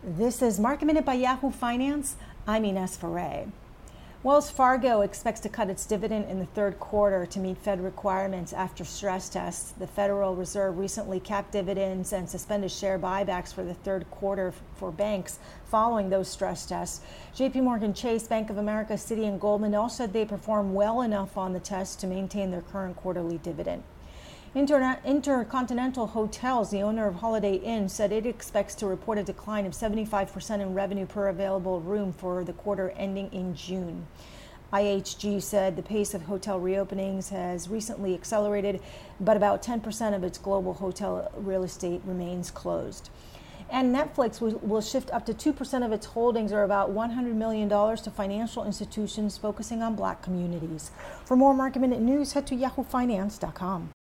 This is Market Minute by Yahoo Finance. I'm Ines Ferre. Wells Fargo expects to cut its dividend in the third quarter to meet Fed requirements after stress tests. The Federal Reserve recently capped dividends and suspended share buybacks for the third quarter for banks following those stress tests. JP Morgan Chase, Bank of America, Citi, and Goldman all said they performed well enough on the test to maintain their current quarterly dividend. Inter- Intercontinental Hotels, the owner of Holiday Inn, said it expects to report a decline of 75% in revenue per available room for the quarter ending in June. IHG said the pace of hotel reopenings has recently accelerated, but about 10% of its global hotel real estate remains closed. And Netflix will, will shift up to 2% of its holdings, or about $100 million, to financial institutions focusing on black communities. For more market minute news, head to yahoofinance.com.